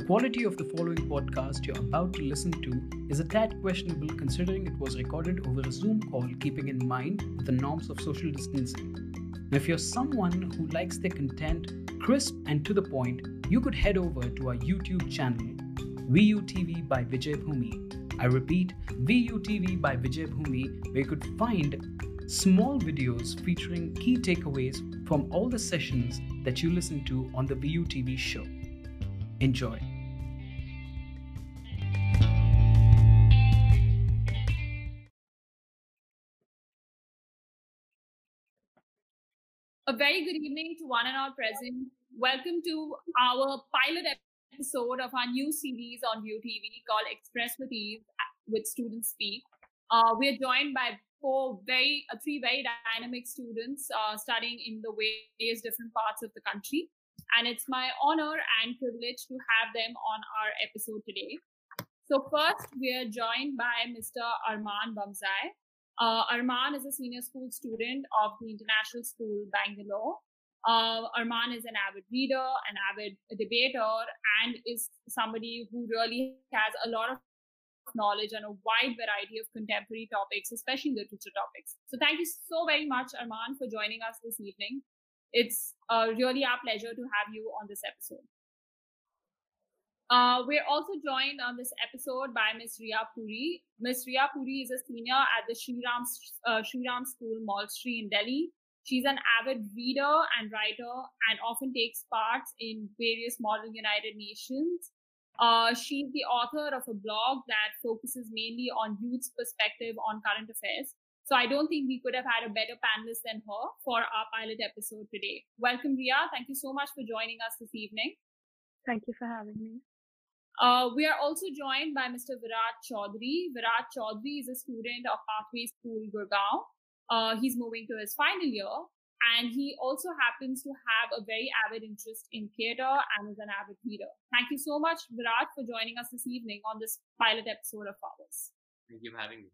The quality of the following podcast you're about to listen to is a tad questionable considering it was recorded over a Zoom call, keeping in mind the norms of social distancing. Now, if you're someone who likes their content crisp and to the point, you could head over to our YouTube channel, VUTV by Vijaybhoomi. I repeat, VUTV by Vijaybhoomi, where you could find small videos featuring key takeaways from all the sessions that you listen to on the VUTV show. Enjoy. A very good evening to one and all present. Welcome to our pilot episode of our new series on VUTV called Express with Ease with Students Speak. Uh, we are joined by four very, uh, three very dynamic students uh, studying in the various different parts of the country. And it's my honor and privilege to have them on our episode today. So first, we are joined by Mr. Arman Bamzai. Uh, Arman is a senior school student of the International School, Bangalore. Uh, Arman is an avid reader, an avid debater, and is somebody who really has a lot of knowledge on a wide variety of contemporary topics, especially literature topics. So thank you so very much, Arman, for joining us this evening. It's uh, really our pleasure to have you on this episode. Uh, we're also joined on this episode by Ms. Ria Puri. Ms. Ria Puri is a senior at the Shri Ram, uh, School, Mall Street in Delhi. She's an avid reader and writer and often takes part in various Model United Nations. Uh, she's the author of a blog that focuses mainly on youth's perspective on current affairs. So I don't think we could have had a better panelist than her for our pilot episode today. Welcome, Ria. Thank you so much for joining us this evening. Thank you for having me. Uh, we are also joined by Mr. Virat Chaudhary. Virat Chaudhary is a student of Pathway School, Gurgaon. Uh, he's moving to his final year, and he also happens to have a very avid interest in theater and is an avid reader. Thank you so much, Virat, for joining us this evening on this pilot episode of ours. Thank you for having me.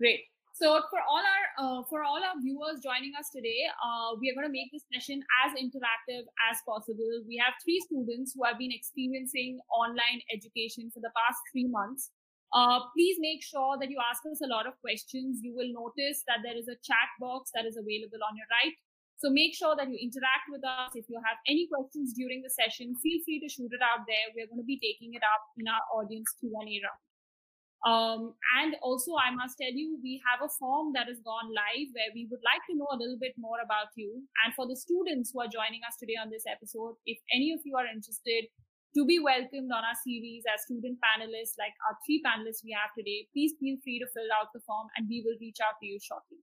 Great. So for all our uh, for all our viewers joining us today, uh, we are going to make this session as interactive as possible. We have three students who have been experiencing online education for the past three months. Uh, please make sure that you ask us a lot of questions. You will notice that there is a chat box that is available on your right. So make sure that you interact with us. If you have any questions during the session, feel free to shoot it out there. We're going to be taking it up in our audience Q&A round. Um, and also, I must tell you, we have a form that has gone live where we would like to know a little bit more about you. And for the students who are joining us today on this episode, if any of you are interested to be welcomed on our series as student panelists, like our three panelists we have today, please feel free to fill out the form and we will reach out to you shortly.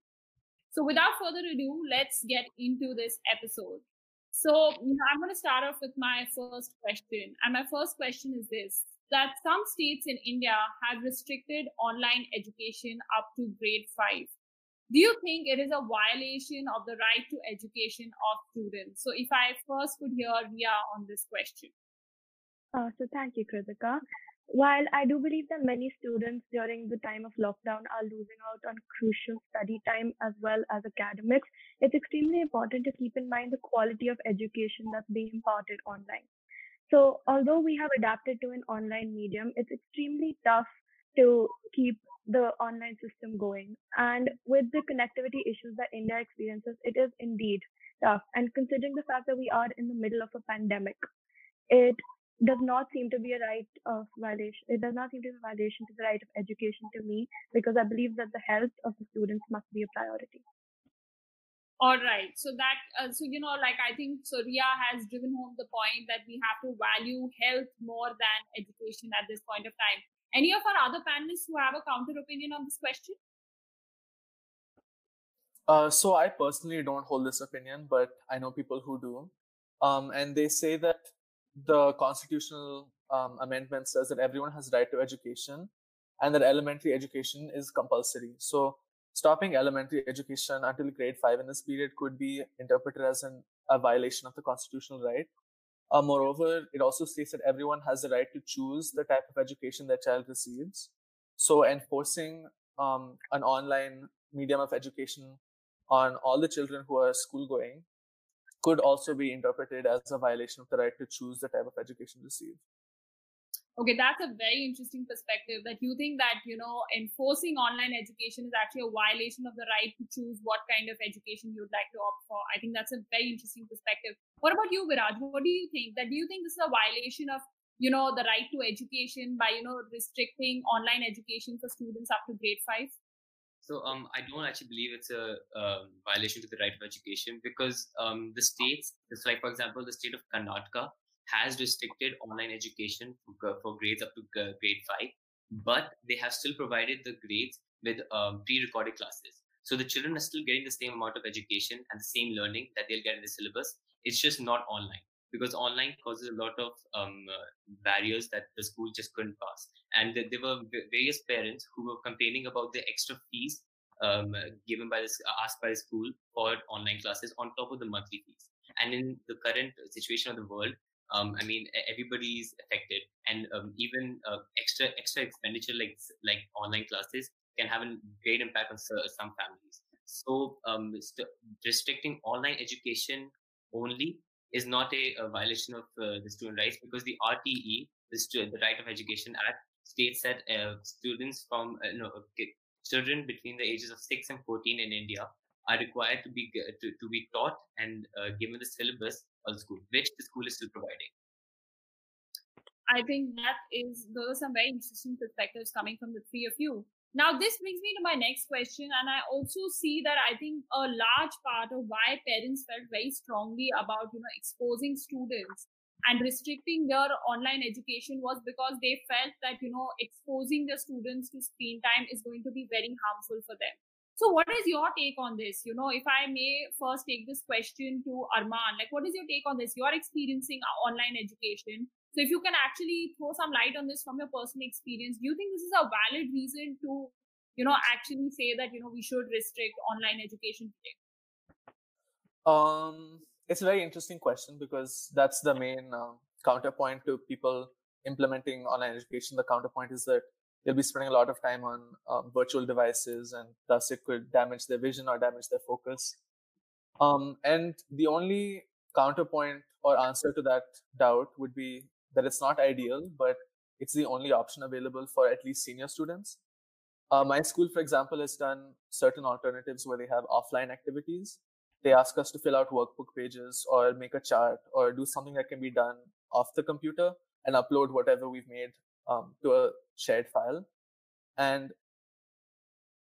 So without further ado, let's get into this episode. So you know, I'm going to start off with my first question. And my first question is this that some states in India have restricted online education up to grade five. Do you think it is a violation of the right to education of students? So, if I first could hear Ria on this question. Uh, so, thank you, Kritika. While I do believe that many students during the time of lockdown are losing out on crucial study time as well as academics, it's extremely important to keep in mind the quality of education that's being imparted online. So although we have adapted to an online medium, it's extremely tough to keep the online system going. And with the connectivity issues that India experiences, it is indeed tough. And considering the fact that we are in the middle of a pandemic, it does not seem to be a right of violation. It does not seem to be a violation to the right of education to me because I believe that the health of the students must be a priority. All right. So that, uh, so, you know, like I think so Ria has driven home the point that we have to value health more than education at this point of time. Any of our other panelists who have a counter opinion on this question? Uh, so I personally don't hold this opinion, but I know people who do. Um, and they say that the constitutional um, amendment says that everyone has right to education and that elementary education is compulsory. So stopping elementary education until grade 5 in this period could be interpreted as an, a violation of the constitutional right. Uh, moreover, it also states that everyone has the right to choose the type of education their child receives. So enforcing um, an online medium of education on all the children who are school going could also be interpreted as a violation of the right to choose the type of education received. Okay, that's a very interesting perspective that you think that, you know, enforcing online education is actually a violation of the right to choose what kind of education you'd like to opt for. I think that's a very interesting perspective. What about you, Viraj? What do you think? That do you think this is a violation of, you know, the right to education by, you know, restricting online education for students up to grade five? So um, I don't actually believe it's a um, violation to the right of education because um, the states, just like for example, the state of Karnataka has restricted online education for, for grades up to grade 5 but they have still provided the grades with um, pre-recorded classes. So the children are still getting the same amount of education and the same learning that they'll get in the syllabus. It's just not online because online causes a lot of um, uh, barriers that the school just couldn't pass. And there were various parents who were complaining about the extra fees um, given by this asked by the school for online classes on top of the monthly fees. And in the current situation of the world um, I mean, everybody's affected, and um, even uh, extra extra expenditure like like online classes can have a great impact on some families. So, um, st- restricting online education only is not a, a violation of uh, the student rights because the RTE, the, the Right of Education Act, states that uh, students from uh, no, children between the ages of six and fourteen in India are required to be to, to be taught and uh, given the syllabus of the school, which the school is still providing. I think that is those are some very interesting perspectives coming from the three of you. Now, this brings me to my next question, and I also see that I think a large part of why parents felt very strongly about you know exposing students and restricting their online education was because they felt that you know exposing their students to screen time is going to be very harmful for them so, what is your take on this? You know, if I may first take this question to Arman, like, what is your take on this? You're experiencing online education. So, if you can actually throw some light on this from your personal experience, do you think this is a valid reason to, you know, actually say that, you know, we should restrict online education today? Um, it's a very interesting question because that's the main uh, counterpoint to people implementing online education. The counterpoint is that they'll be spending a lot of time on um, virtual devices and thus it could damage their vision or damage their focus. Um, and the only counterpoint or answer to that doubt would be that it's not ideal but it's the only option available for at least senior students. Uh, my school for example has done certain alternatives where they have offline activities. They ask us to fill out workbook pages or make a chart or do something that can be done off the computer and upload whatever we've made um, to a shared file. And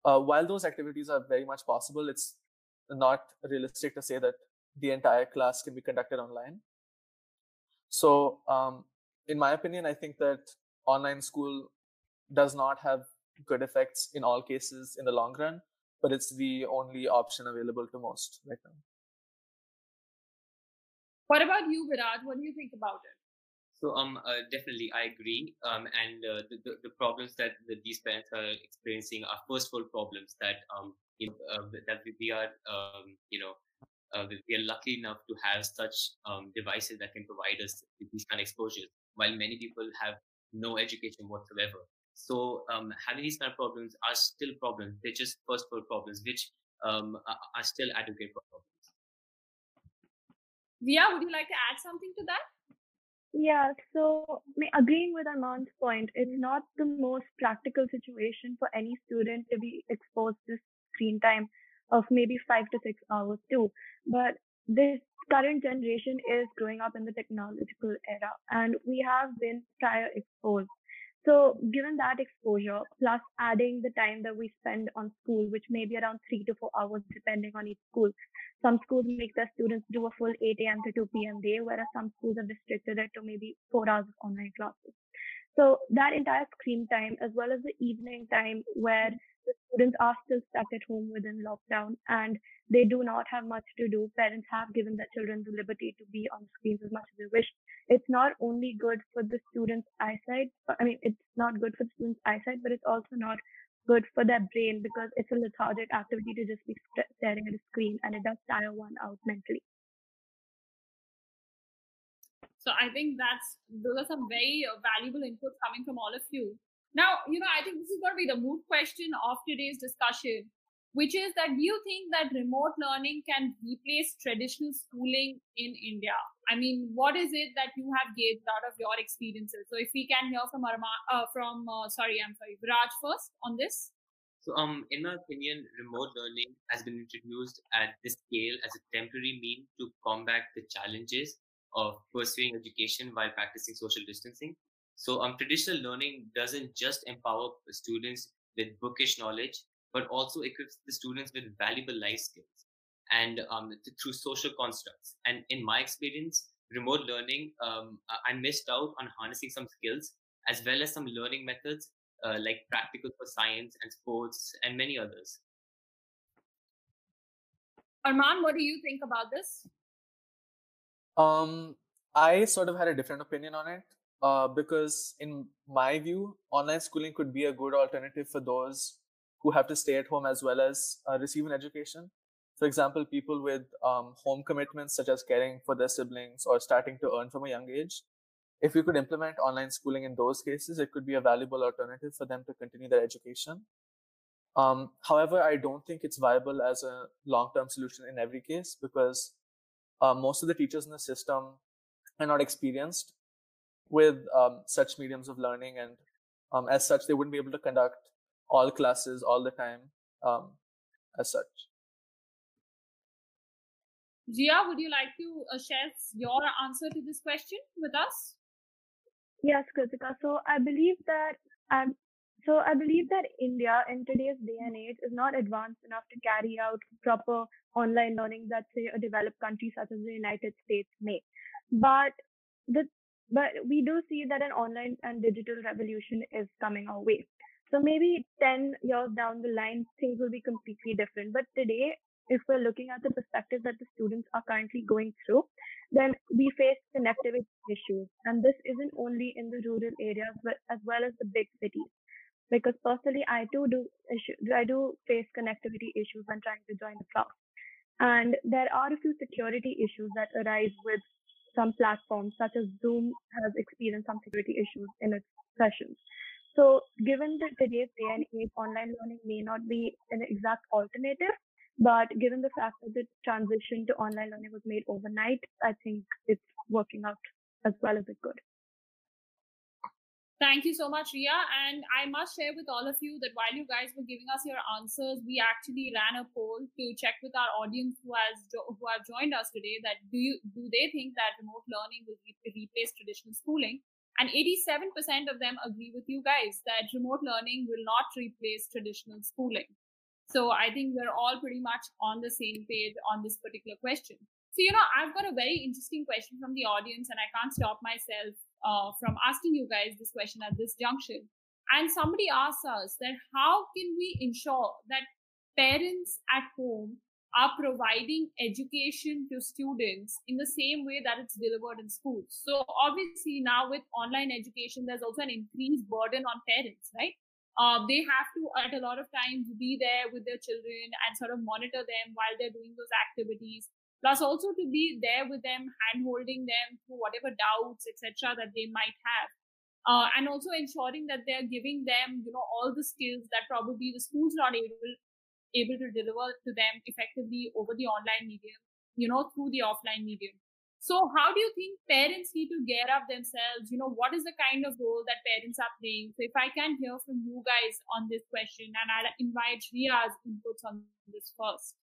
uh, while those activities are very much possible, it's not realistic to say that the entire class can be conducted online. So, um, in my opinion, I think that online school does not have good effects in all cases in the long run, but it's the only option available to most right now. What about you, Virat? What do you think about it? So um, uh, definitely, I agree. Um, and uh, the, the, the problems that, these parents are experiencing are first world problems that um, you know, uh, that we are um, you know uh, we are lucky enough to have such um, devices that can provide us with these kind of exposures, while many people have no education whatsoever. So um, having these kind of problems are still problems. They're just first world problems, which um, are still adequate problems. Ria, would you like to add something to that? Yeah, so agreeing with Arman's point, it's not the most practical situation for any student to be exposed to screen time of maybe five to six hours too. But this current generation is growing up in the technological era and we have been prior exposed. So given that exposure, plus adding the time that we spend on school, which may be around three to four hours depending on each school. Some schools make their students do a full 8 a.m. to 2 p.m. day, whereas some schools have restricted it to maybe four hours of online classes. So that entire screen time, as well as the evening time where the students are still stuck at home within lockdown and they do not have much to do. Parents have given their children the liberty to be on screens as much as they wish. It's not only good for the students' eyesight. I mean, it's not good for the students' eyesight, but it's also not good for their brain because it's a lethargic activity to just be staring at a screen and it does tire one out mentally. So I think that's those are some very valuable inputs coming from all of you. Now, you know, I think this is going to be the moot question of today's discussion. which is that do you think that remote learning can replace traditional schooling in India? I mean, what is it that you have gained out of your experiences? So, if we can hear from Arma, uh, from uh, sorry, I'm sorry, Viraj first on this. So, um, in my opinion, remote learning has been introduced at this scale as a temporary mean to combat the challenges of pursuing education while practicing social distancing. So, um, traditional learning doesn't just empower students with bookish knowledge, but also equips the students with valuable life skills and um, through social constructs. And in my experience, remote learning, um, I missed out on harnessing some skills as well as some learning methods uh, like practical for science and sports and many others. Arman, what do you think about this? Um, I sort of had a different opinion on it uh, because, in my view, online schooling could be a good alternative for those who have to stay at home as well as uh, receive an education. For example, people with um, home commitments such as caring for their siblings or starting to earn from a young age. If we could implement online schooling in those cases, it could be a valuable alternative for them to continue their education. Um, however, I don't think it's viable as a long-term solution in every case because uh, most of the teachers in the system are not experienced with um, such mediums of learning, and um, as such, they wouldn't be able to conduct all classes all the time um, as such. Ria, would you like to uh, share your answer to this question with us? Yes, Kritika. So I believe that um, so I believe that India in today's day and age is not advanced enough to carry out proper online learning that say a developed country such as the United States may. But the but we do see that an online and digital revolution is coming our way. So maybe 10 years down the line, things will be completely different. But today, if we're looking at the perspective that the students are currently going through, then we face connectivity issues. And this isn't only in the rural areas, but as well as the big cities. Because personally, I too do issue, I do face connectivity issues when trying to join the class. And there are a few security issues that arise with some platforms, such as Zoom has experienced some security issues in its sessions. So given that today's day and age, online learning may not be an exact alternative, but given the fact that the transition to online learning was made overnight, I think it's working out as well as it could. Thank you so much, Ria. And I must share with all of you that while you guys were giving us your answers, we actually ran a poll to check with our audience who has who have joined us today that do you do they think that remote learning will replace traditional schooling? And 87% of them agree with you guys that remote learning will not replace traditional schooling. So I think we're all pretty much on the same page on this particular question. So, you know, I've got a very interesting question from the audience, and I can't stop myself uh, from asking you guys this question at this junction. And somebody asks us that how can we ensure that parents at home are providing education to students in the same way that it's delivered in schools. So obviously now with online education, there's also an increased burden on parents, right? Uh, they have to at a lot of times be there with their children and sort of monitor them while they're doing those activities. Plus also to be there with them, hand holding them through whatever doubts, etc., that they might have. Uh, and also ensuring that they're giving them, you know, all the skills that probably the school's are not able able to deliver to them effectively over the online medium, you know, through the offline medium. So, how do you think parents need to gear up themselves? You know, what is the kind of role that parents are playing? So, if I can hear from you guys on this question, and I'll invite Ria's inputs on this first.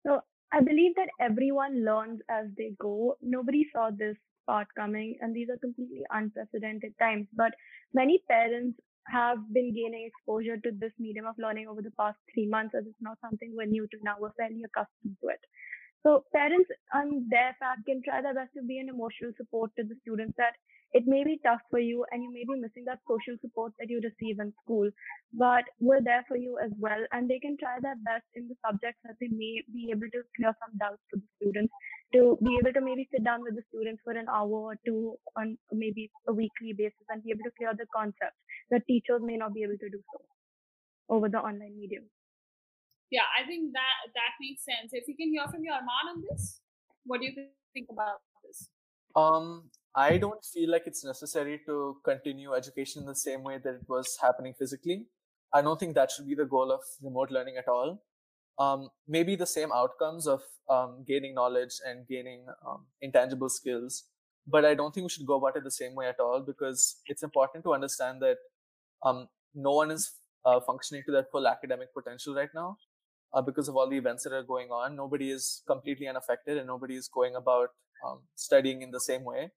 So, I believe that everyone learns as they go. Nobody saw this part coming, and these are completely unprecedented times. But many parents have been gaining exposure to this medium of learning over the past three months as it's not something we're new to now. We're fairly accustomed to it. So parents on their part can try their best to be an emotional support to the students that it may be tough for you and you may be missing that social support that you receive in school, but we're there for you as well. And they can try their best in the subjects that they may be able to clear some doubts for the students, to be able to maybe sit down with the students for an hour or two on maybe a weekly basis and be able to clear the concepts that teachers may not be able to do so over the online medium. Yeah, I think that that makes sense. If you can hear from Arman on this, what do you think about this? Um, I don't feel like it's necessary to continue education in the same way that it was happening physically. I don't think that should be the goal of remote learning at all. Um, maybe the same outcomes of um, gaining knowledge and gaining um, intangible skills, but I don't think we should go about it the same way at all because it's important to understand that um, no one is uh, functioning to their full academic potential right now uh, because of all the events that are going on. Nobody is completely unaffected and nobody is going about um, studying in the same way.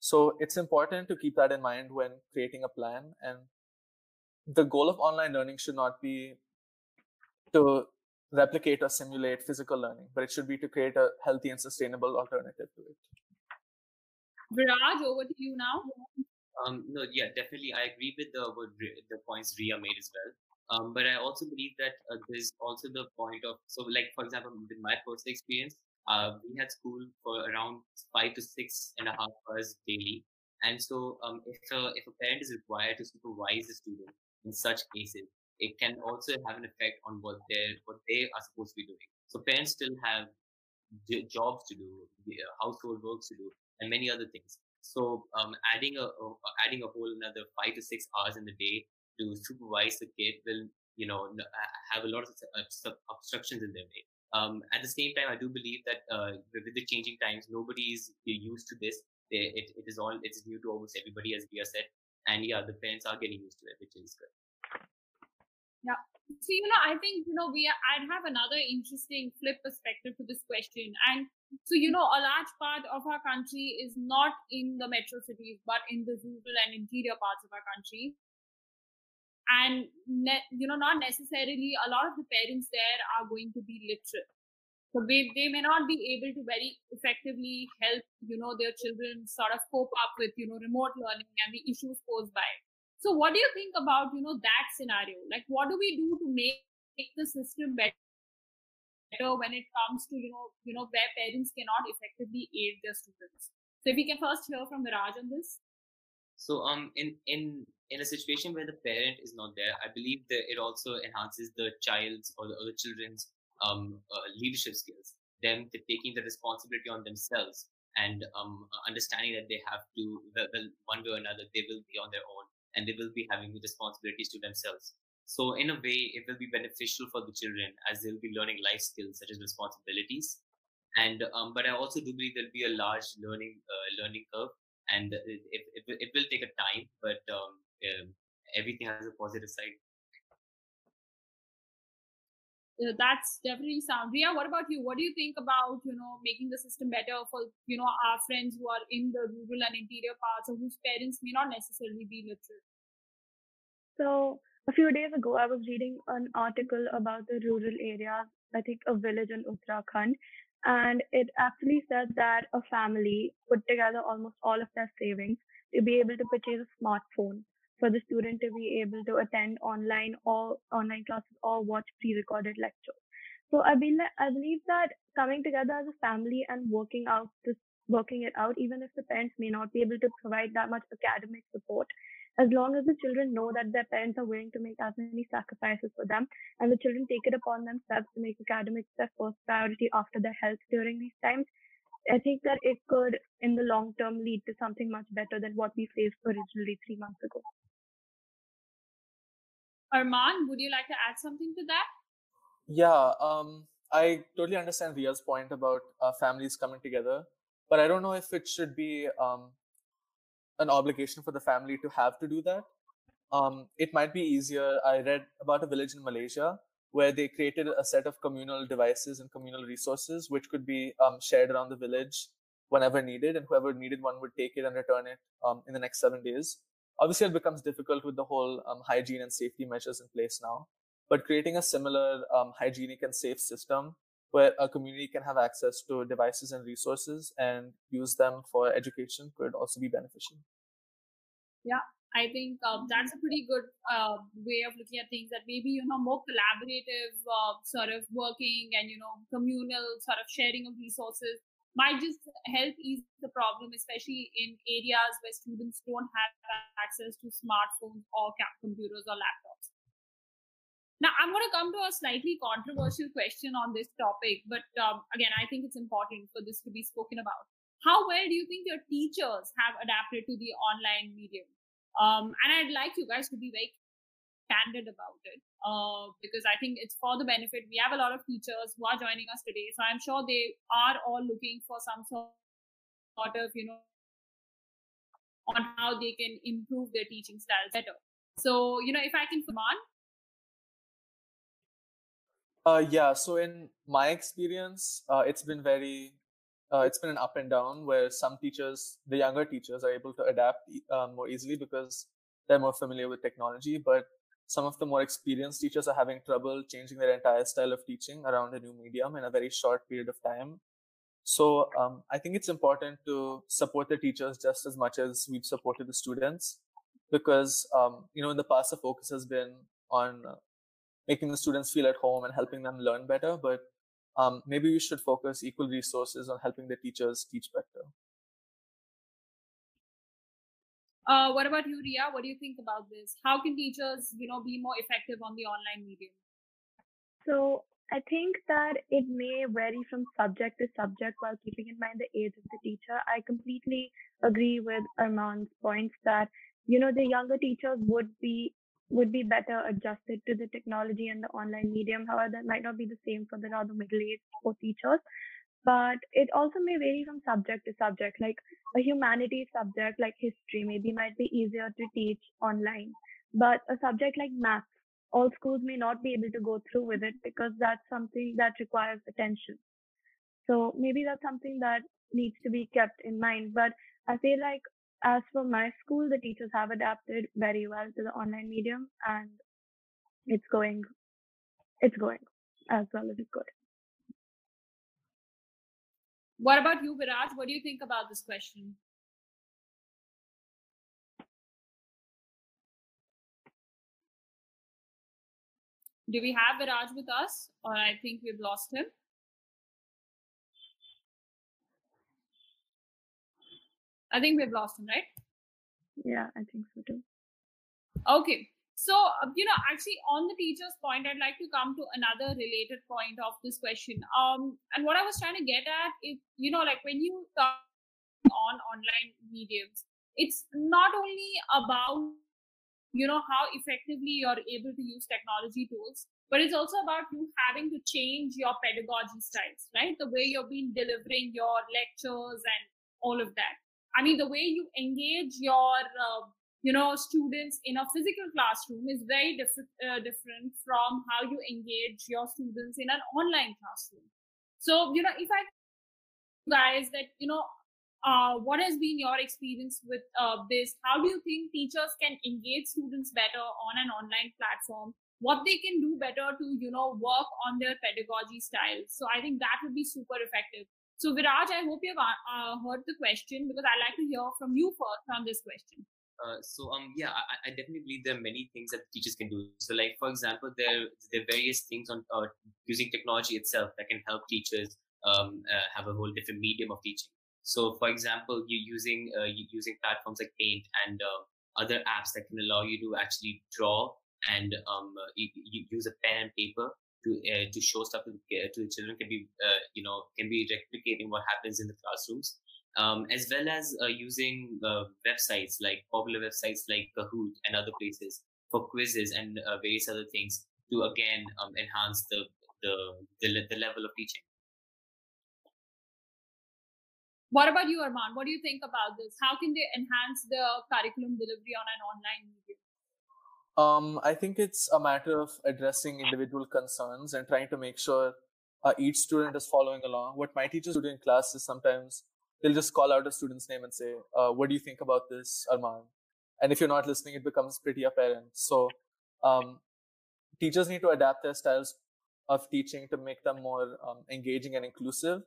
So it's important to keep that in mind when creating a plan. And the goal of online learning should not be to replicate or simulate physical learning, but it should be to create a healthy and sustainable alternative to it. Viraj, over to you now. Um, no, yeah, definitely. I agree with the the points Ria made as well. Um, but I also believe that uh, there's also the point of so, like for example, in my personal experience, uh, we had school for around five to six and a half hours daily, and so um, if a if a parent is required to supervise the student in such cases, it can also have an effect on what they what they are supposed to be doing. So parents still have jobs to do, uh, household works to do, and many other things. So um, adding a, a, adding a whole another five to six hours in the day to supervise the kid will you know have a lot of obstructions in their way. Um, at the same time, I do believe that uh, with the changing times, nobody is used to this. It, it, it is all it is new to almost everybody, as Ria said, and yeah, the parents are getting used to it, which is good. Yeah. So you know, I think you know we are, I'd have another interesting flip perspective to this question, and so you know, a large part of our country is not in the metro cities, but in the rural and interior parts of our country, and ne- you know, not necessarily a lot of the parents there are going to be literate. So they, they may not be able to very effectively help, you know, their children sort of cope up with, you know, remote learning and the issues posed by it. So what do you think about, you know, that scenario? Like what do we do to make, make the system better when it comes to, you know, you know, where parents cannot effectively aid their students? So if we can first hear from Viraj on this. So um in in in a situation where the parent is not there, I believe that it also enhances the child's or the, or the children's um, uh, leadership skills, them taking the responsibility on themselves and um, understanding that they have to, well, one way or another, they will be on their own and they will be having the responsibilities to themselves. So in a way, it will be beneficial for the children as they'll be learning life skills such as responsibilities. And um, but I also do believe there'll be a large learning uh, learning curve, and it, it, it, it, will take a time, but um, um, everything has a positive side. Uh, that's definitely sound. Ria, what about you? What do you think about you know making the system better for you know our friends who are in the rural and interior parts or whose parents may not necessarily be literate? So a few days ago, I was reading an article about the rural areas, I think a village in Uttarakhand, and it actually said that a family put together almost all of their savings to be able to purchase a smartphone for the student to be able to attend online or online classes or watch pre-recorded lectures. So I believe, I believe that coming together as a family and working out this, working it out, even if the parents may not be able to provide that much academic support, as long as the children know that their parents are willing to make as many sacrifices for them and the children take it upon themselves to make academics their first priority after their health during these times, I think that it could, in the long term, lead to something much better than what we faced originally three months ago. Arman, would you like to add something to that? Yeah, um, I totally understand Ria's point about uh, families coming together, but I don't know if it should be um, an obligation for the family to have to do that. Um, it might be easier. I read about a village in Malaysia where they created a set of communal devices and communal resources which could be um, shared around the village whenever needed, and whoever needed one would take it and return it um, in the next seven days. Obviously, it becomes difficult with the whole um, hygiene and safety measures in place now. But creating a similar um, hygienic and safe system where a community can have access to devices and resources and use them for education could also be beneficial. Yeah, I think uh, that's a pretty good uh, way of looking at things. That maybe you know more collaborative uh, sort of working and you know communal sort of sharing of resources might just help ease the problem, especially in areas where students don't have access to smartphones or computers or laptops. Now, I'm going to come to a slightly controversial question on this topic, but um, again, I think it's important for this to be spoken about. How well do you think your teachers have adapted to the online medium? Um, and I'd like you guys to be very candid about it uh, because I think it's for the benefit. We have a lot of teachers who are joining us today, so I'm sure they are all looking for some sort of, you know, on how they can improve their teaching styles better. So, you know, if I can, come on. Uh, yeah. So in my experience, uh, it's been very, uh, it's been an up and down where some teachers, the younger teachers, are able to adapt uh, more easily because they're more familiar with technology. But some of the more experienced teachers are having trouble changing their entire style of teaching around a new medium in a very short period of time. So um, I think it's important to support the teachers just as much as we've supported the students, because um, you know in the past the focus has been on making the students feel at home and helping them learn better. But um, maybe we should focus equal resources on helping the teachers teach better. Uh, what about you, Ria? What do you think about this? How can teachers, you know, be more effective on the online medium? So I think that it may vary from subject to subject while keeping in mind the age of the teacher. I completely agree with Arman's points that, you know, the younger teachers would be would be better adjusted to the technology and the online medium. However, that might not be the same for the rather middle-aged teachers. But it also may vary from subject to subject. Like a humanities subject like history maybe might be easier to teach online. But a subject like math all schools may not be able to go through with it because that's something that requires attention. So maybe that's something that needs to be kept in mind. But I feel like as for my school, the teachers have adapted very well to the online medium and it's going, it's going as well as it could. What about you, Viraj? What do you think about this question? Do we have Viraj with us, or I think we've lost him? I think we've lost him, right? Yeah, I think so too. Okay. So, uh, you know, actually, on the teacher's point, I'd like to come to another related point of this question. Um, and what I was trying to get at is, you know, like when you talk on online mediums, it's not only about you know how effectively you're able to use technology tools but it's also about you having to change your pedagogy styles right the way you've been delivering your lectures and all of that i mean the way you engage your uh, you know students in a physical classroom is very diff- uh, different from how you engage your students in an online classroom so you know if i guys that you know uh, what has been your experience with uh, this? How do you think teachers can engage students better on an online platform? What they can do better to, you know, work on their pedagogy style? So I think that would be super effective. So Viraj, I hope you've uh, heard the question because I'd like to hear from you first on this question. Uh, so um yeah I, I, definitely believe there are many things that teachers can do so like for example there there are various things on uh, using technology itself that can help teachers um, uh, have a whole different medium of teaching so, for example, you're using uh, using platforms like Paint and uh, other apps that can allow you to actually draw and um, uh, you, you use a pen and paper to to show stuff to, to the children can be you know can be replicating what happens in the classrooms. Um, as well as uh, using websites like popular websites like Kahoot and other places for quizzes and various other things to again um, enhance the, the the the level of teaching. What about you, Arman? What do you think about this? How can they enhance the curriculum delivery on an online medium? Um, I think it's a matter of addressing individual concerns and trying to make sure uh, each student is following along. What my teachers do in class is sometimes they'll just call out a student's name and say, uh, "What do you think about this, Arman?" And if you're not listening, it becomes pretty apparent. So, um, teachers need to adapt their styles of teaching to make them more um, engaging and inclusive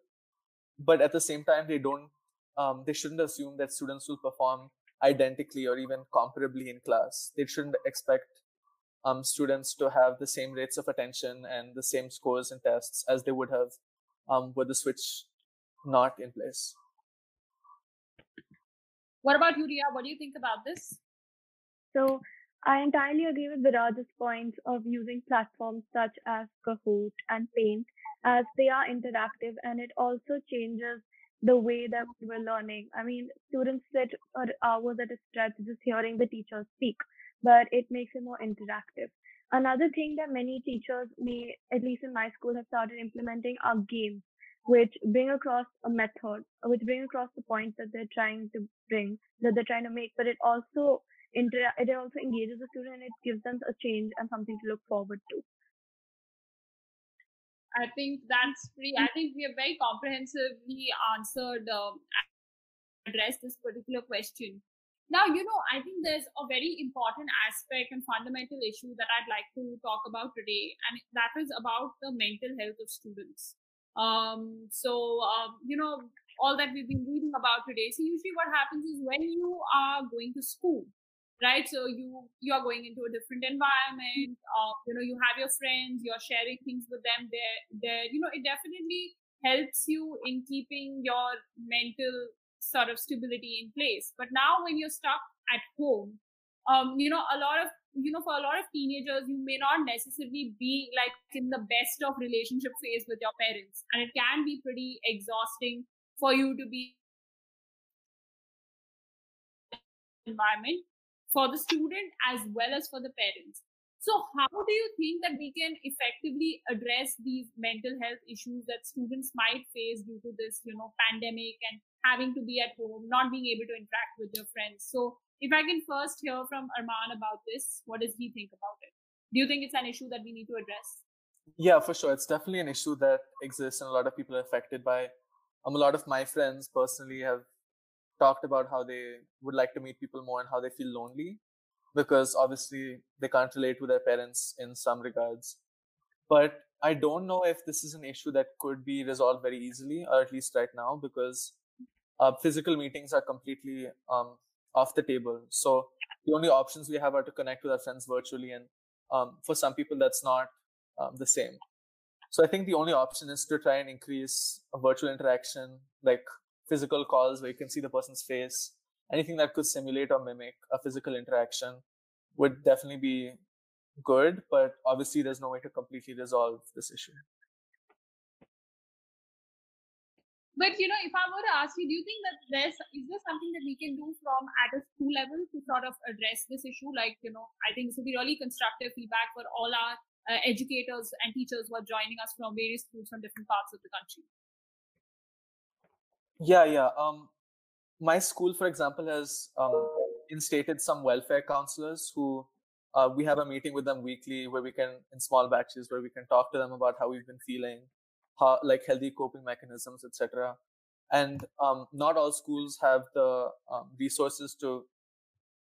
but at the same time they don't um, they shouldn't assume that students will perform identically or even comparably in class they shouldn't expect um, students to have the same rates of attention and the same scores in tests as they would have um, with the switch not in place what about you Ria? what do you think about this so I entirely agree with Viraj's points of using platforms such as Kahoot and Paint as they are interactive and it also changes the way that we're learning. I mean, students sit for hours at a stretch just hearing the teacher speak. but it makes it more interactive. Another thing that many teachers may, at least in my school, have started implementing are games, which bring across a method, which bring across the point that they're trying to bring, that they're trying to make, but it also inter- it also engages the student and it gives them a change and something to look forward to. I think that's pretty. I think we have very comprehensively answered, um, addressed this particular question. Now, you know, I think there's a very important aspect and fundamental issue that I'd like to talk about today, and that is about the mental health of students. Um, so, um, you know, all that we've been reading about today. So, usually, what happens is when you are going to school, right? So, you you are going into a different environment. Uh, you know, you have your friends, you're sharing things with them. There, there, you know, it definitely helps you in keeping your mental sort of stability in place. But now when you're stuck at home, um, you know, a lot of you know, for a lot of teenagers, you may not necessarily be like in the best of relationship phase with your parents, and it can be pretty exhausting for you to be environment for the student as well as for the parents. So, how do you think that we can effectively address these mental health issues that students might face due to this, you know, pandemic and having to be at home, not being able to interact with their friends? So, if I can first hear from Arman about this, what does he think about it? Do you think it's an issue that we need to address? Yeah, for sure. It's definitely an issue that exists and a lot of people are affected by. Um, a lot of my friends personally have talked about how they would like to meet people more and how they feel lonely because obviously they can't relate to their parents in some regards. But I don't know if this is an issue that could be resolved very easily, or at least right now, because uh, physical meetings are completely um, off the table. So the only options we have are to connect with our friends virtually, and um, for some people, that's not um, the same. So I think the only option is to try and increase a virtual interaction, like physical calls where you can see the person's face, anything that could simulate or mimic a physical interaction would definitely be good, but obviously there's no way to completely resolve this issue. But you know, if I were to ask you, do you think that there's is there something that we can do from at a school level to sort of address this issue? Like, you know, I think this would be really constructive feedback for all our uh, educators and teachers who are joining us from various schools from different parts of the country. Yeah, yeah. Um, my school, for example, has um, instated some welfare counselors who uh, we have a meeting with them weekly where we can, in small batches, where we can talk to them about how we've been feeling, how like healthy coping mechanisms, etc. And um, not all schools have the um, resources to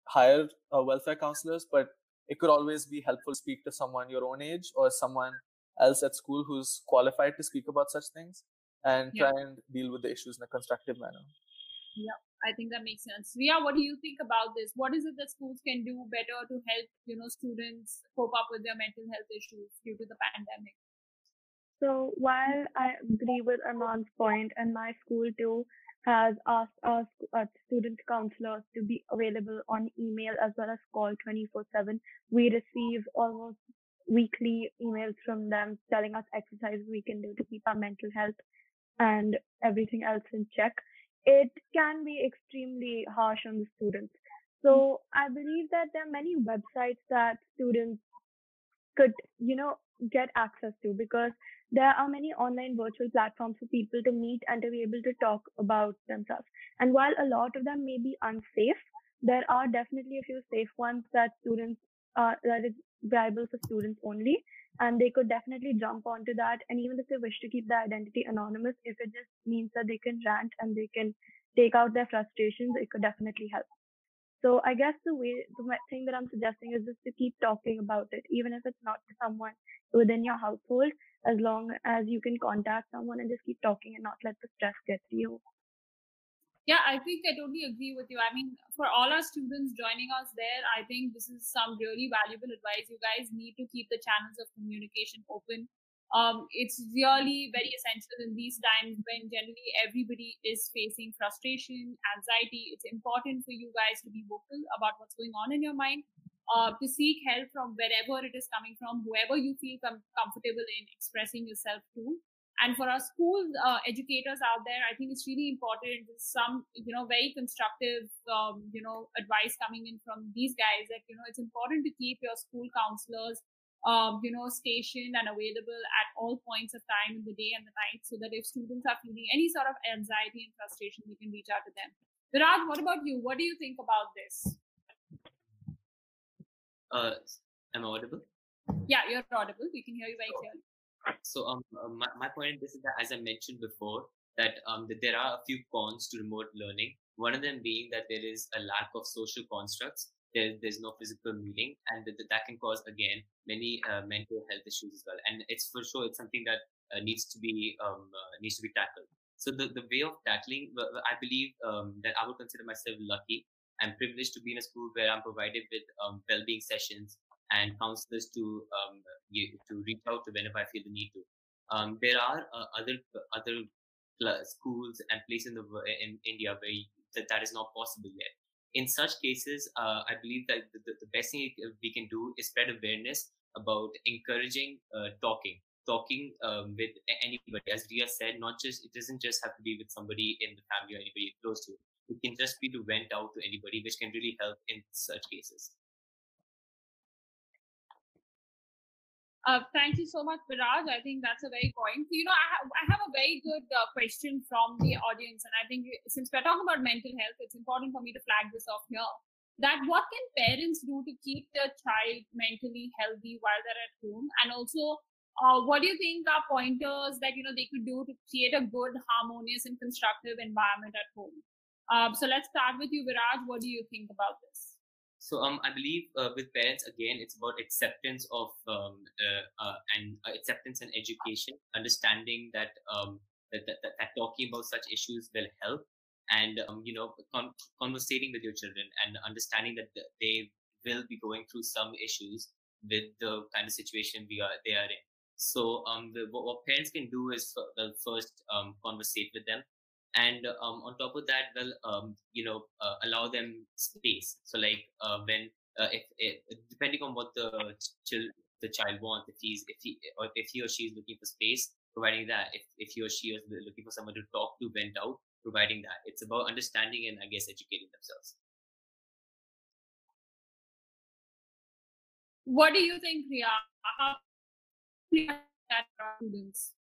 hire uh, welfare counselors, but it could always be helpful to speak to someone your own age or someone else at school who's qualified to speak about such things and yeah. try and deal with the issues in a constructive manner. Yeah, I think that makes sense. Ria, what do you think about this? What is it that schools can do better to help, you know, students cope up with their mental health issues due to the pandemic? So while I agree with Arman's point, and my school too has asked us uh, student counselors to be available on email as well as call 24/7. We receive almost weekly emails from them telling us exercises we can do to keep our mental health and everything else in check it can be extremely harsh on the students. So I believe that there are many websites that students could, you know, get access to because there are many online virtual platforms for people to meet and to be able to talk about themselves. And while a lot of them may be unsafe, there are definitely a few safe ones that students uh, that is viable for students only. And they could definitely jump onto that. And even if they wish to keep their identity anonymous if it just means that they can rant and they can take out their frustrations it could definitely help so i guess the way the thing that i'm suggesting is just to keep talking about it even if it's not to someone within your household as long as you can contact someone and just keep talking and not let the stress get to you yeah, I think I totally agree with you. I mean, for all our students joining us there, I think this is some really valuable advice. You guys need to keep the channels of communication open. Um, it's really very essential in these times when generally everybody is facing frustration, anxiety. It's important for you guys to be vocal about what's going on in your mind, uh, to seek help from wherever it is coming from, whoever you feel com- comfortable in expressing yourself to and for our school uh, educators out there, I think it's really important. Some, you know, very constructive, um, you know, advice coming in from these guys that, you know, it's important to keep your school counselors, um, you know, stationed and available at all points of time in the day and the night so that if students are feeling any sort of anxiety and frustration, we can reach out to them. Viraj, what about you? What do you think about this? Uh, am I audible? Yeah, you're audible. We can hear you very clearly. So um, uh, my, my point is that, as I mentioned before, that um, that there are a few cons to remote learning. One of them being that there is a lack of social constructs. There, there's no physical meeting, and that, that can cause again many uh, mental health issues as well. And it's for sure it's something that uh, needs to be um, uh, needs to be tackled. So the, the way of tackling, I believe um, that I would consider myself lucky and privileged to be in a school where I'm provided with um, well-being sessions and counselors to um, to reach out to whenever I feel the need to. Um, there are uh, other other schools and places in the in India where that, that is not possible yet. In such cases, uh, I believe that the, the, best thing we can do is spread awareness about encouraging uh, talking, talking um, with anybody. As Ria said, not just it doesn't just have to be with somebody in the family or anybody close to. You. It can just be to vent out to anybody, which can really help in such cases. Uh, thank you so much, Viraj. I think that's a very point. You know, I, ha- I have a very good uh, question from the audience, and I think since we're talking about mental health, it's important for me to flag this off here. That what can parents do to keep their child mentally healthy while they're at home, and also, uh, what do you think are pointers that you know they could do to create a good, harmonious, and constructive environment at home? Um, so let's start with you, Viraj. What do you think about this? So um, I believe uh, with parents again, it's about acceptance of um, uh, uh, and uh, acceptance and education, understanding that, um, that, that, that, talking about such issues will help, and um, you know, con- conversating with your children and understanding that they will be going through some issues with the kind of situation we are they are in. So um, the, what, what parents can do is well first um, conversate with them and um, on top of that well um, you know uh, allow them space. So like uh, when uh, if, if, depending on what the ch- the child wants if he's if he or if he or she is looking for space providing that if, if he or she is looking for someone to talk to vent out providing that. It's about understanding and i guess educating themselves. What do you think Ria? how students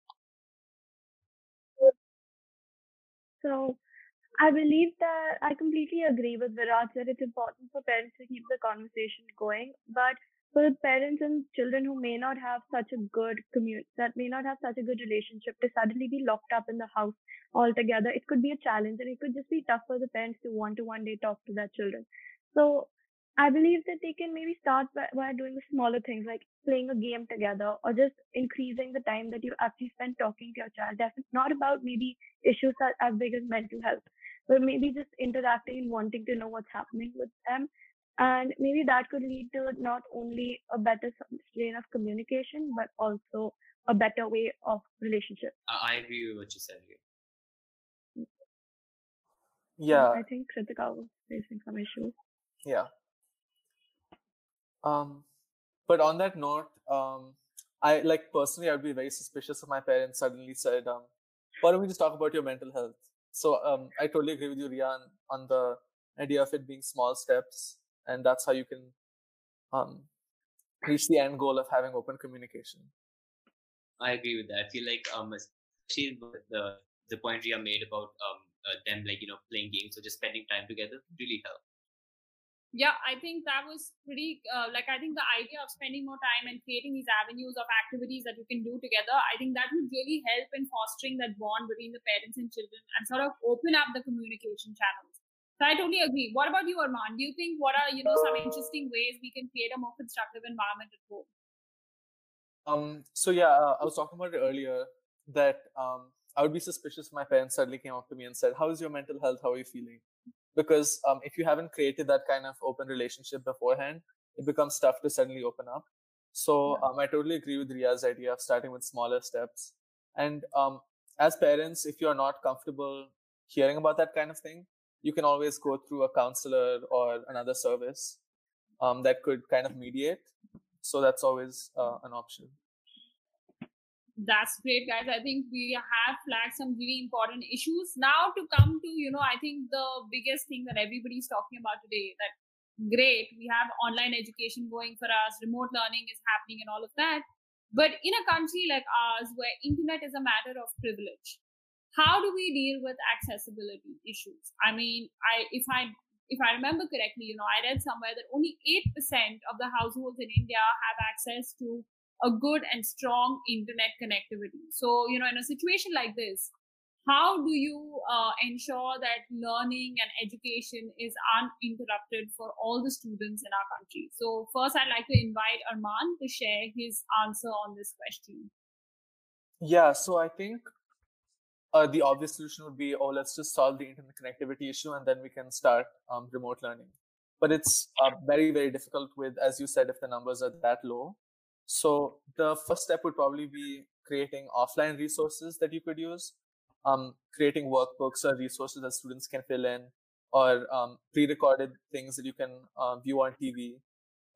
So I believe that I completely agree with Viraj that it's important for parents to keep the conversation going. But for parents and children who may not have such a good commute, that may not have such a good relationship, to suddenly be locked up in the house altogether, it could be a challenge and it could just be tough for the parents to want to one day talk to their children. So I believe that they can maybe start by, by doing smaller things like playing a game together or just increasing the time that you actually spend talking to your child. That's not about maybe issues as big as mental health, but maybe just interacting and wanting to know what's happening with them. And maybe that could lead to not only a better strain of communication, but also a better way of relationship. I agree with what you said here. Yeah. I think Kritika was facing some issues. Yeah. Um, but on that note, um, I like personally, I'd be very suspicious if my parents suddenly said, um, "Why don't we just talk about your mental health?" So um, I totally agree with you, Rian, on the idea of it being small steps, and that's how you can um, reach the end goal of having open communication. I agree with that. I feel like um, especially the the point Ria made about um, uh, them like you know playing games or just spending time together really help yeah i think that was pretty uh, like i think the idea of spending more time and creating these avenues of activities that you can do together i think that would really help in fostering that bond between the parents and children and sort of open up the communication channels. So i totally agree. What about you arman do you think what are you know some interesting ways we can create a more constructive environment at home? Um so yeah uh, i was talking about it earlier that um i would be suspicious if my parents suddenly came up to me and said how's your mental health? How are you feeling because um, if you haven't created that kind of open relationship beforehand, it becomes tough to suddenly open up. So yeah. um, I totally agree with Ria's idea of starting with smaller steps. And um, as parents, if you're not comfortable hearing about that kind of thing, you can always go through a counselor or another service um, that could kind of mediate. So that's always uh, an option. That's great, guys. I think we have flagged some really important issues. Now to come to, you know, I think the biggest thing that everybody's talking about today that great, we have online education going for us, remote learning is happening and all of that. But in a country like ours where internet is a matter of privilege, how do we deal with accessibility issues? I mean, I if I if I remember correctly, you know, I read somewhere that only 8% of the households in India have access to a good and strong internet connectivity. So, you know, in a situation like this, how do you uh, ensure that learning and education is uninterrupted for all the students in our country? So, first, I'd like to invite Arman to share his answer on this question. Yeah, so I think uh, the obvious solution would be oh, let's just solve the internet connectivity issue and then we can start um, remote learning. But it's uh, very, very difficult with, as you said, if the numbers are that low. So the first step would probably be creating offline resources that you could use, um, creating workbooks or resources that students can fill in, or um, pre-recorded things that you can uh, view on TV.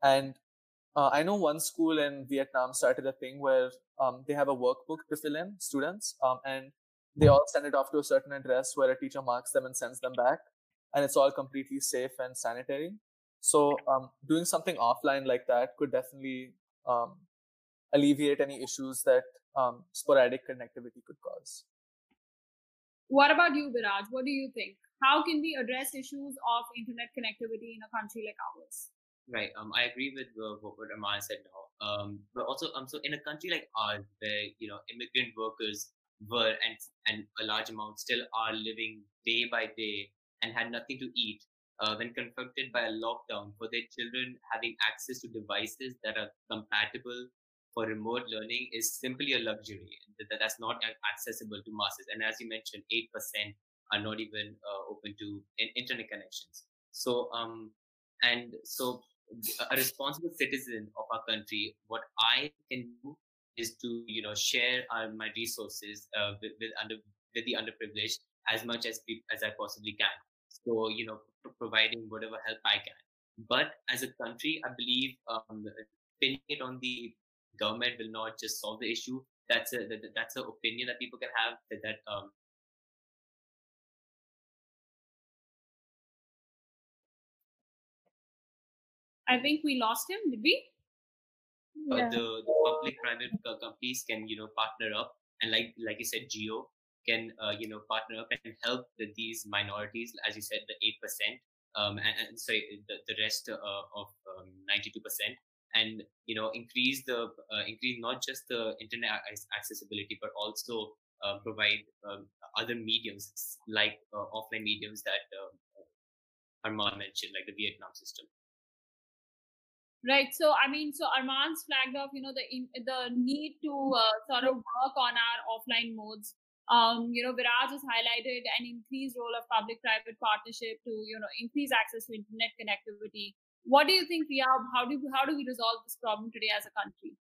And uh, I know one school in Vietnam started a thing where um, they have a workbook to fill in students, um, and they all send it off to a certain address where a teacher marks them and sends them back, and it's all completely safe and sanitary. So um, doing something offline like that could definitely um, alleviate any issues that um, sporadic connectivity could cause. What about you, Viraj? What do you think? How can we address issues of internet connectivity in a country like ours? Right. Um, I agree with uh, what, what Arman said now. Um, but also, um, so in a country like ours, where you know immigrant workers were and and a large amount still are living day by day and had nothing to eat, uh, when confronted by a lockdown for their children having access to devices that are compatible for remote learning is simply a luxury. That, that's not accessible to masses. And as you mentioned 8% are not even uh, open to internet connections. So um and so a responsible citizen of our country what i can do is to you know share our, my resources uh, with, with under with the underprivileged as much as as i possibly can. So, you know, providing whatever help I can. But as a country, I believe um, pinning it on the government will not just solve the issue. That's a that, that's an opinion that people can have that, that um, I think we lost him. Did we? Yeah. Uh, the, the public-private companies can you know partner up and like like you said, Jio can uh, you know partner up and help the, these minorities, as you said, the eight percent, um, and, and the, the rest uh, of um, ninety-two percent, and you know increase the uh, increase not just the internet accessibility, but also uh, provide um, other mediums like uh, offline mediums that uh, Arman mentioned, like the Vietnam system. Right. So, I mean, so Arman's flagged off, you know, the the need to uh, sort of work on our offline modes um, you know, Viraj has highlighted an increased role of public-private partnership to, you know, increase access to internet connectivity. What do you think, Ria? How do how do we resolve this problem today as a country?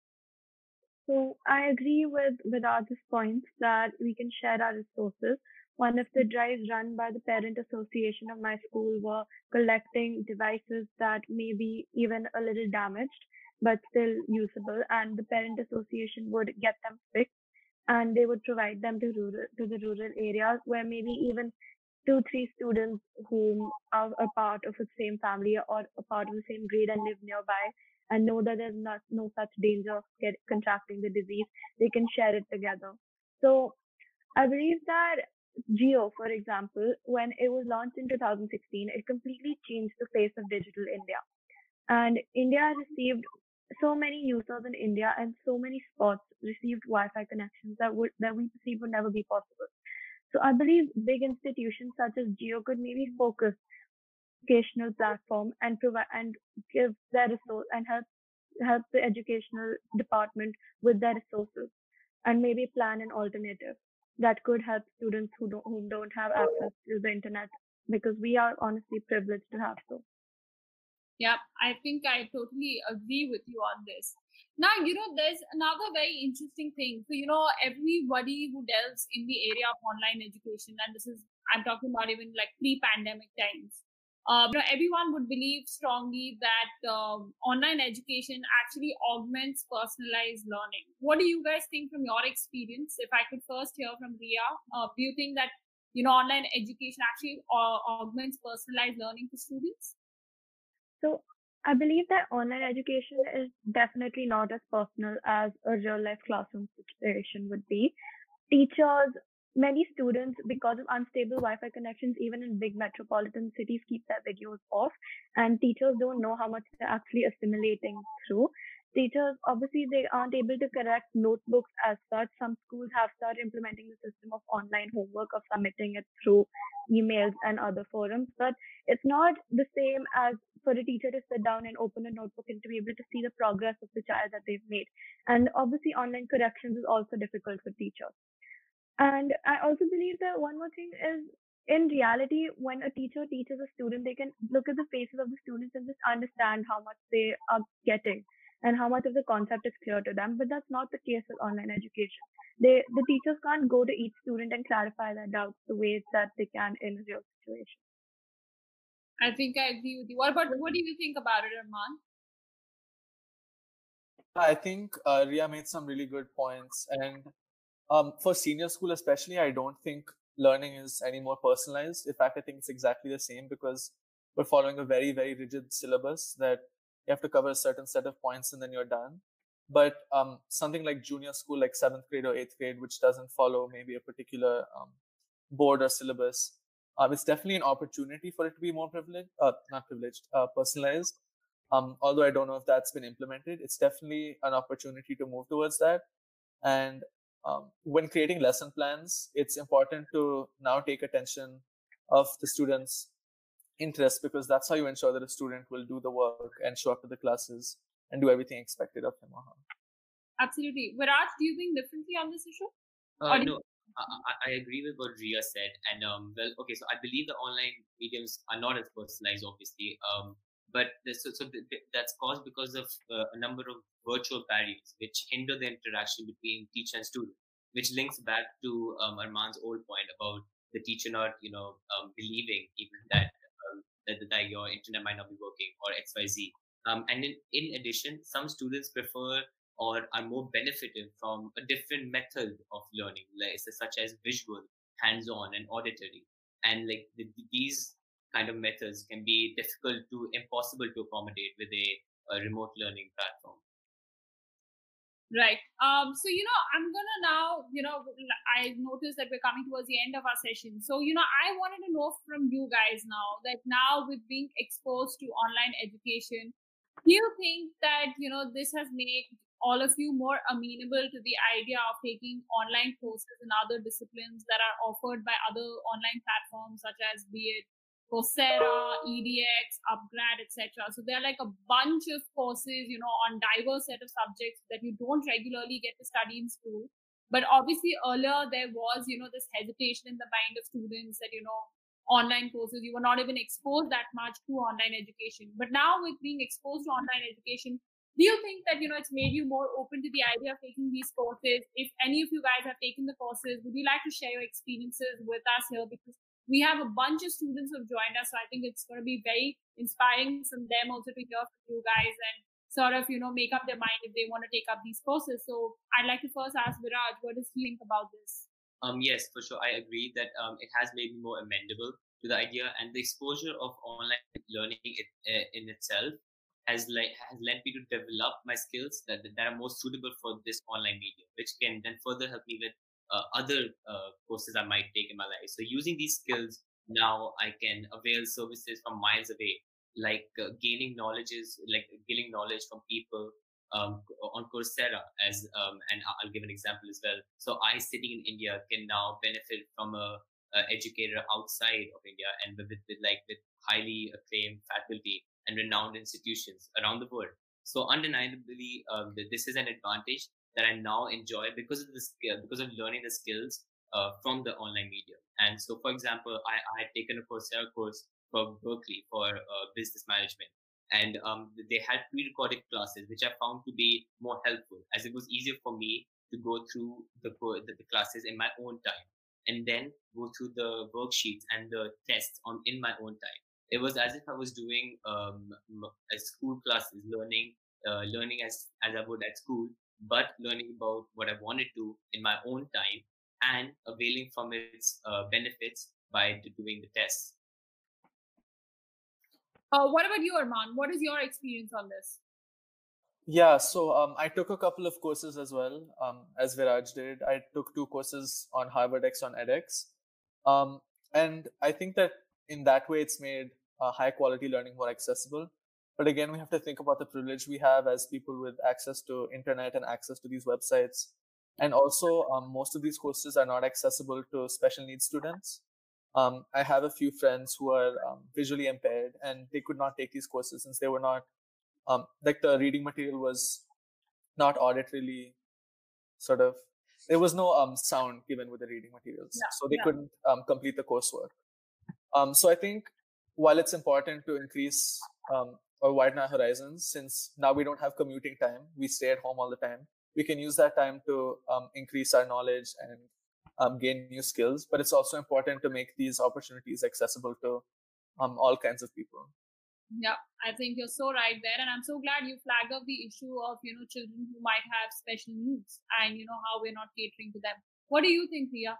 So I agree with Viraj's points that we can share our resources. One of the drives run by the parent association of my school were collecting devices that may be even a little damaged but still usable, and the parent association would get them fixed and they would provide them to rural to the rural areas where maybe even two three students who are a part of the same family or a part of the same grade and live nearby and know that there's not no such danger of get, contracting the disease they can share it together so i believe that Jio for example, when it was launched in 2016, it completely changed the face of digital India. And India received so many users in India and so many spots received Wi-Fi connections that would that we perceive would never be possible. So I believe big institutions such as Jio could maybe focus educational platform and provide and give their resource and help help the educational department with their resources and maybe plan an alternative that could help students who don't who don't have access to the internet because we are honestly privileged to have so. Yeah, I think I totally agree with you on this. Now, you know, there's another very interesting thing. So, you know, everybody who delves in the area of online education, and this is, I'm talking about even like pre pandemic times, uh, you know, everyone would believe strongly that um, online education actually augments personalized learning. What do you guys think from your experience? If I could first hear from Ria, uh, do you think that you know online education actually uh, augments personalized learning for students? So I believe that online education is definitely not as personal as a real life classroom situation would be. Teachers many students, because of unstable Wi-Fi connections, even in big metropolitan cities, keep their videos off, and teachers don't know how much they're actually assimilating through. Teachers, obviously, they aren't able to correct notebooks as such. Some schools have started implementing the system of online homework, of submitting it through emails and other forums, but it's not the same as for a teacher to sit down and open a notebook and to be able to see the progress of the child that they've made. And obviously, online corrections is also difficult for teachers. And I also believe that one more thing is in reality, when a teacher teaches a student, they can look at the faces of the students and just understand how much they are getting and how much of the concept is clear to them. But that's not the case with online education. They, the teachers can't go to each student and clarify their doubts the ways that they can in a real situation. I think I agree with you. What about what do you think about it, Arman? I think uh, Ria made some really good points, and um, for senior school, especially, I don't think learning is any more personalized. In fact, I think it's exactly the same because we're following a very, very rigid syllabus that you have to cover a certain set of points and then you're done. But um, something like junior school, like seventh grade or eighth grade, which doesn't follow maybe a particular um, board or syllabus, um, it's definitely an opportunity for it to be more privileged, uh, not privileged, uh, personalized. Um, although I don't know if that's been implemented, it's definitely an opportunity to move towards that. And um, when creating lesson plans, it's important to now take attention of the students' interest because that's how you ensure that a student will do the work and show up to the classes and do everything expected of him or her. Absolutely. Viraj, do you think differently on this issue? Uh, no, I, I, agree with what Ria said. And um, well, okay, so I believe the online mediums are not as personalized, obviously. Um, but this, so, so that's caused because of uh, a number of virtual barriers which hinder the interaction between teacher and student which links back to um, Arman's old point about the teacher not you know um, believing even that, um, that that your internet might not be working or xyz um, and in, in addition some students prefer or are more benefited from a different method of learning like such as visual hands-on and auditory and like the, these kind of methods can be difficult to impossible to accommodate with a, a remote learning platform. Right. Um, so, you know, I'm going to now, you know, I noticed that we're coming towards the end of our session. So, you know, I wanted to know from you guys now that now with being exposed to online education, do you think that, you know, this has made all of you more amenable to the idea of taking online courses in other disciplines that are offered by other online platforms, such as be it Coursera, edX, Upgrad, etc. So there are like a bunch of courses, you know, on diverse set of subjects that you don't regularly get to study in school. But obviously earlier there was, you know, this hesitation in the mind of students that, you know, online courses, you were not even exposed that much to online education. But now with being exposed to online education, do you think that, you know, it's made you more open to the idea of taking these courses? If any of you guys have taken the courses, would you like to share your experiences with us here? Because we have a bunch of students who have joined us. So I think it's going to be very inspiring from them also to hear from you guys and sort of, you know, make up their mind if they want to take up these courses. So I'd like to first ask Viraj, what does he think about this? Um, yes, for sure. I agree that um, it has made me more amendable to the idea and the exposure of online learning it, uh, in itself has like has led me to develop my skills that, that are more suitable for this online medium, which can then further help me with uh, other uh, courses I might take in my life. So using these skills now, I can avail services from miles away, like uh, gaining knowledges, like gaining knowledge from people um, on Coursera. As um, and I'll give an example as well. So I, sitting in India, can now benefit from a, a educator outside of India and with, with like with highly acclaimed faculty and renowned institutions around the world. So undeniably, um, this is an advantage that I now enjoy because of the skill, because of learning the skills uh, from the online media. And so, for example, I, I had taken a Coursera course for Berkeley for uh, business management. And um, they had pre-recorded classes, which I found to be more helpful as it was easier for me to go through the, the, the classes in my own time and then go through the worksheets and the tests on in my own time. It was as if I was doing um, a school classes, learning, uh, learning as as I would at school, but learning about what I wanted to in my own time and availing from its uh, benefits by doing the tests. Uh, what about you, Arman? What is your experience on this? Yeah, so um, I took a couple of courses as well, um, as Viraj did. I took two courses on HarvardX on edX. Um, and I think that in that way, it's made uh, high quality learning more accessible. But again, we have to think about the privilege we have as people with access to internet and access to these websites. And also, um, most of these courses are not accessible to special needs students. Um, I have a few friends who are um, visually impaired and they could not take these courses since they were not, um, like the reading material was not auditorily sort of, there was no um, sound given with the reading materials. Yeah, so they yeah. couldn't um, complete the coursework. Um, so I think while it's important to increase um, or widen our horizons, since now we don't have commuting time, we stay at home all the time. We can use that time to um, increase our knowledge and um, gain new skills. But it's also important to make these opportunities accessible to um, all kinds of people. Yeah, I think you're so right there, and I'm so glad you flag up the issue of you know children who might have special needs and you know how we're not catering to them. What do you think, Ria?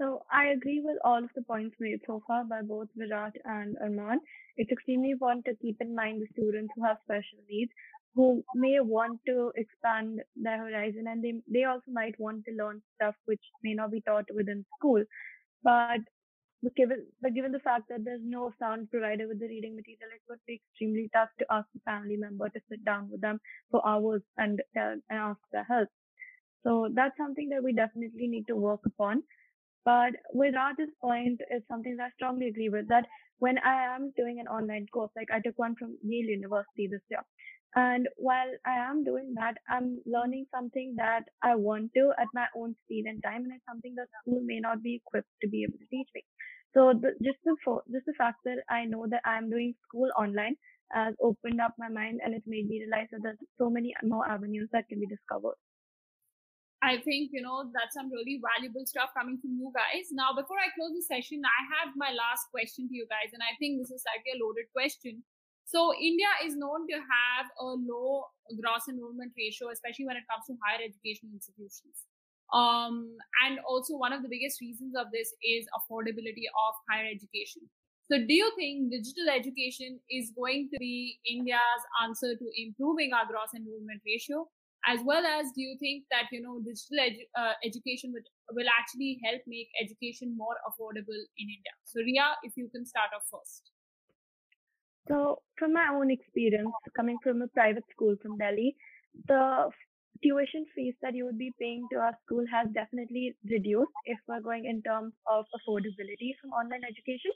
So I agree with all of the points made so far by both Viraj and Arman. It's extremely important to keep in mind the students who have special needs, who may want to expand their horizon and they, they also might want to learn stuff which may not be taught within school. But given, but given the fact that there's no sound provided with the reading material, it would be extremely tough to ask a family member to sit down with them for hours and, and ask their help. So that's something that we definitely need to work upon. But Viraj's point is something that I strongly agree with that when I am doing an online course, like I took one from Yale University this year. And while I am doing that, I'm learning something that I want to at my own speed and time, and it's something that school may not be equipped to be able to teach me. So the, just the just the fact that I know that I'm doing school online has opened up my mind, and it's made me realize that there's so many more avenues that can be discovered. I think, you know, that's some really valuable stuff coming from you guys. Now, before I close the session, I have my last question to you guys, and I think this is slightly a loaded question. So, India is known to have a low gross enrollment ratio, especially when it comes to higher education institutions. Um, and also, one of the biggest reasons of this is affordability of higher education. So, do you think digital education is going to be India's answer to improving our gross enrollment ratio? As well as do you think that you know digital edu- uh, education will, will actually help make education more affordable in india so ria if you can start off first So, from my own experience, coming from a private school from Delhi, the tuition fees that you would be paying to our school has definitely reduced if we're going in terms of affordability from online education.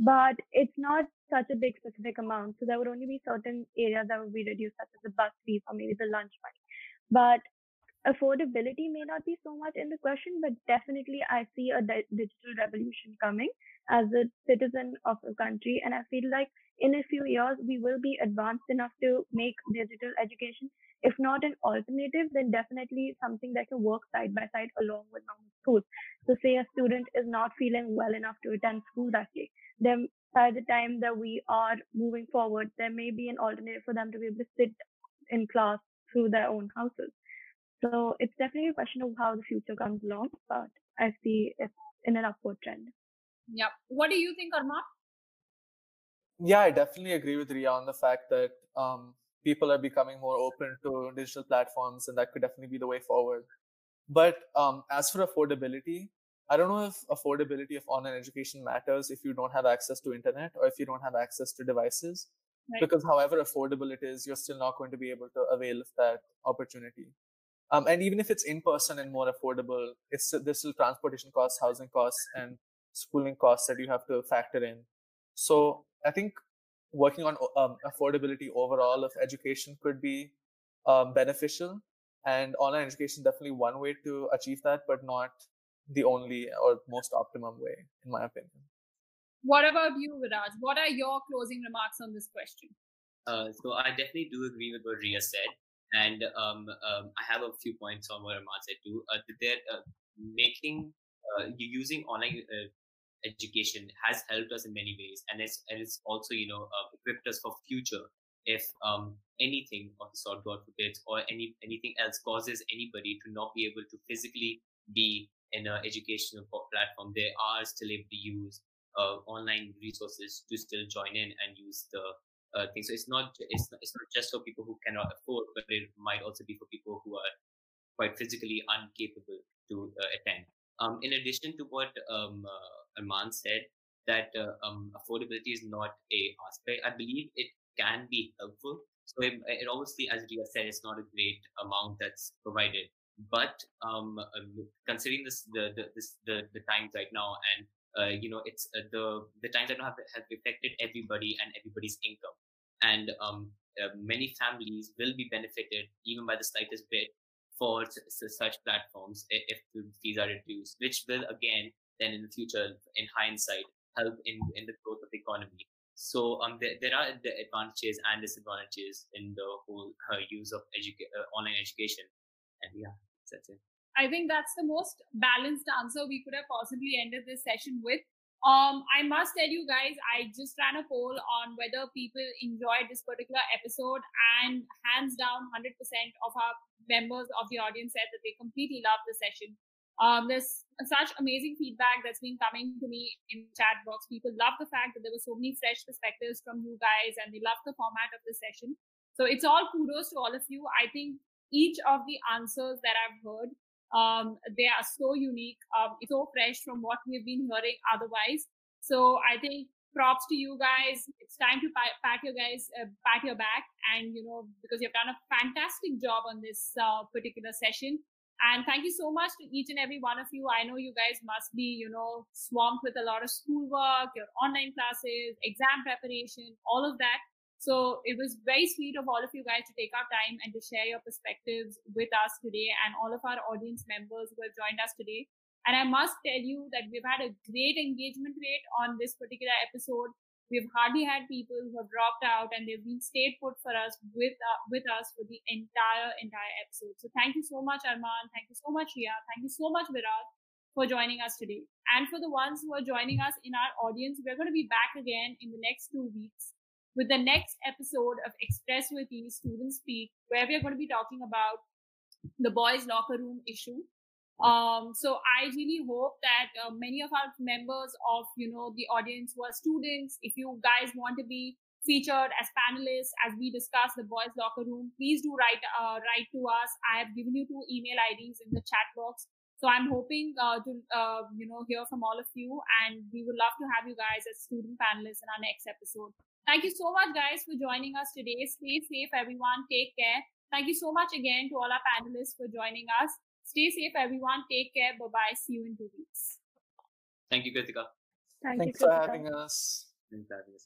But it's not such a big specific amount. So, there would only be certain areas that would be reduced, such as the bus fees or maybe the lunch money. But affordability may not be so much in the question, but definitely I see a di- digital revolution coming as a citizen of a country. And I feel like in a few years, we will be advanced enough to make digital education, if not an alternative, then definitely something that can work side by side along with normal schools. So say a student is not feeling well enough to attend school that day, then by the time that we are moving forward, there may be an alternative for them to be able to sit in class through their own houses. So it's definitely a question of how the future comes along, but I see it in an upward trend. yeah what do you think arman Yeah, I definitely agree with Ria on the fact that um, people are becoming more open to digital platforms, and that could definitely be the way forward. But um, as for affordability, I don't know if affordability of online education matters if you don't have access to internet or if you don't have access to devices. Because however affordable it is, you're still not going to be able to avail of that opportunity. Um, and even if it's in person and more affordable, it's there's still transportation costs, housing costs, and schooling costs that you have to factor in. So I think working on um, affordability overall of education could be um, beneficial, and online education definitely one way to achieve that, but not the only or most optimum way, in my opinion. What about you viraj? What are your closing remarks on this question? Uh, so I definitely do agree with what Ria said, and um, um, I have a few points on what Arman said too. Uh, they're uh, making uh, using online uh, education has helped us in many ways, and it's and it's also you know uh, equipped us for future. If um, anything of the sort God forbids or any anything else causes anybody to not be able to physically be in an educational platform, they are still able to use uh, online resources to still join in and use the uh, thing. So it's not it's not, it's not just for people who cannot afford, but it might also be for people who are quite physically incapable to uh, attend. Um, in addition to what um, uh, Arman said, that uh, um, affordability is not a aspect. I believe it can be helpful. So it, it obviously, as Ria said, it's not a great amount that's provided. But um, uh, considering this, the the, this, the the times right now, and uh, you know, it's uh, the the times that have have affected everybody and everybody's income, and um, uh, many families will be benefited even by the slightest bit for such platforms if the fees are reduced, which will again then in the future, in hindsight, help in in the growth of the economy. So um, there, there are the advantages and disadvantages in the whole uh, use of educa- uh, online education, and yeah, that's it. I think that's the most balanced answer we could have possibly ended this session with. Um, I must tell you guys, I just ran a poll on whether people enjoyed this particular episode, and hands down, 100% of our members of the audience said that they completely loved the session. Um, there's such amazing feedback that's been coming to me in chat box. People love the fact that there were so many fresh perspectives from you guys, and they love the format of the session. So it's all kudos to all of you. I think each of the answers that I've heard um, they are so unique. Um, so fresh from what we've been hearing otherwise. So I think props to you guys. It's time to pat your guys, uh, pat your back, and you know because you've done a fantastic job on this uh, particular session. And thank you so much to each and every one of you. I know you guys must be, you know, swamped with a lot of schoolwork, your online classes, exam preparation, all of that. So it was very sweet of all of you guys to take our time and to share your perspectives with us today and all of our audience members who have joined us today. And I must tell you that we've had a great engagement rate on this particular episode. We've hardly had people who have dropped out and they've been stayed put for us with uh, with us for the entire entire episode. So thank you so much, Arman. Thank you so much, Ria. Thank you so much, Viraj, for joining us today. And for the ones who are joining us in our audience, we're going to be back again in the next two weeks with the next episode of Express with E Students Speak, where we are going to be talking about the boys' locker room issue. Um, so I really hope that uh, many of our members of you know the audience who are students, if you guys want to be featured as panelists as we discuss the boys' locker room, please do write uh, write to us. I have given you two email IDs in the chat box. So I'm hoping uh, to uh, you know hear from all of you, and we would love to have you guys as student panelists in our next episode. Thank you so much, guys, for joining us today. Stay safe, everyone. Take care. Thank you so much again to all our panelists for joining us. Stay safe, everyone. Take care. Bye bye. See you in two weeks. Thank you, Kritika. Thank Thanks you, for having us. Thanks for having us.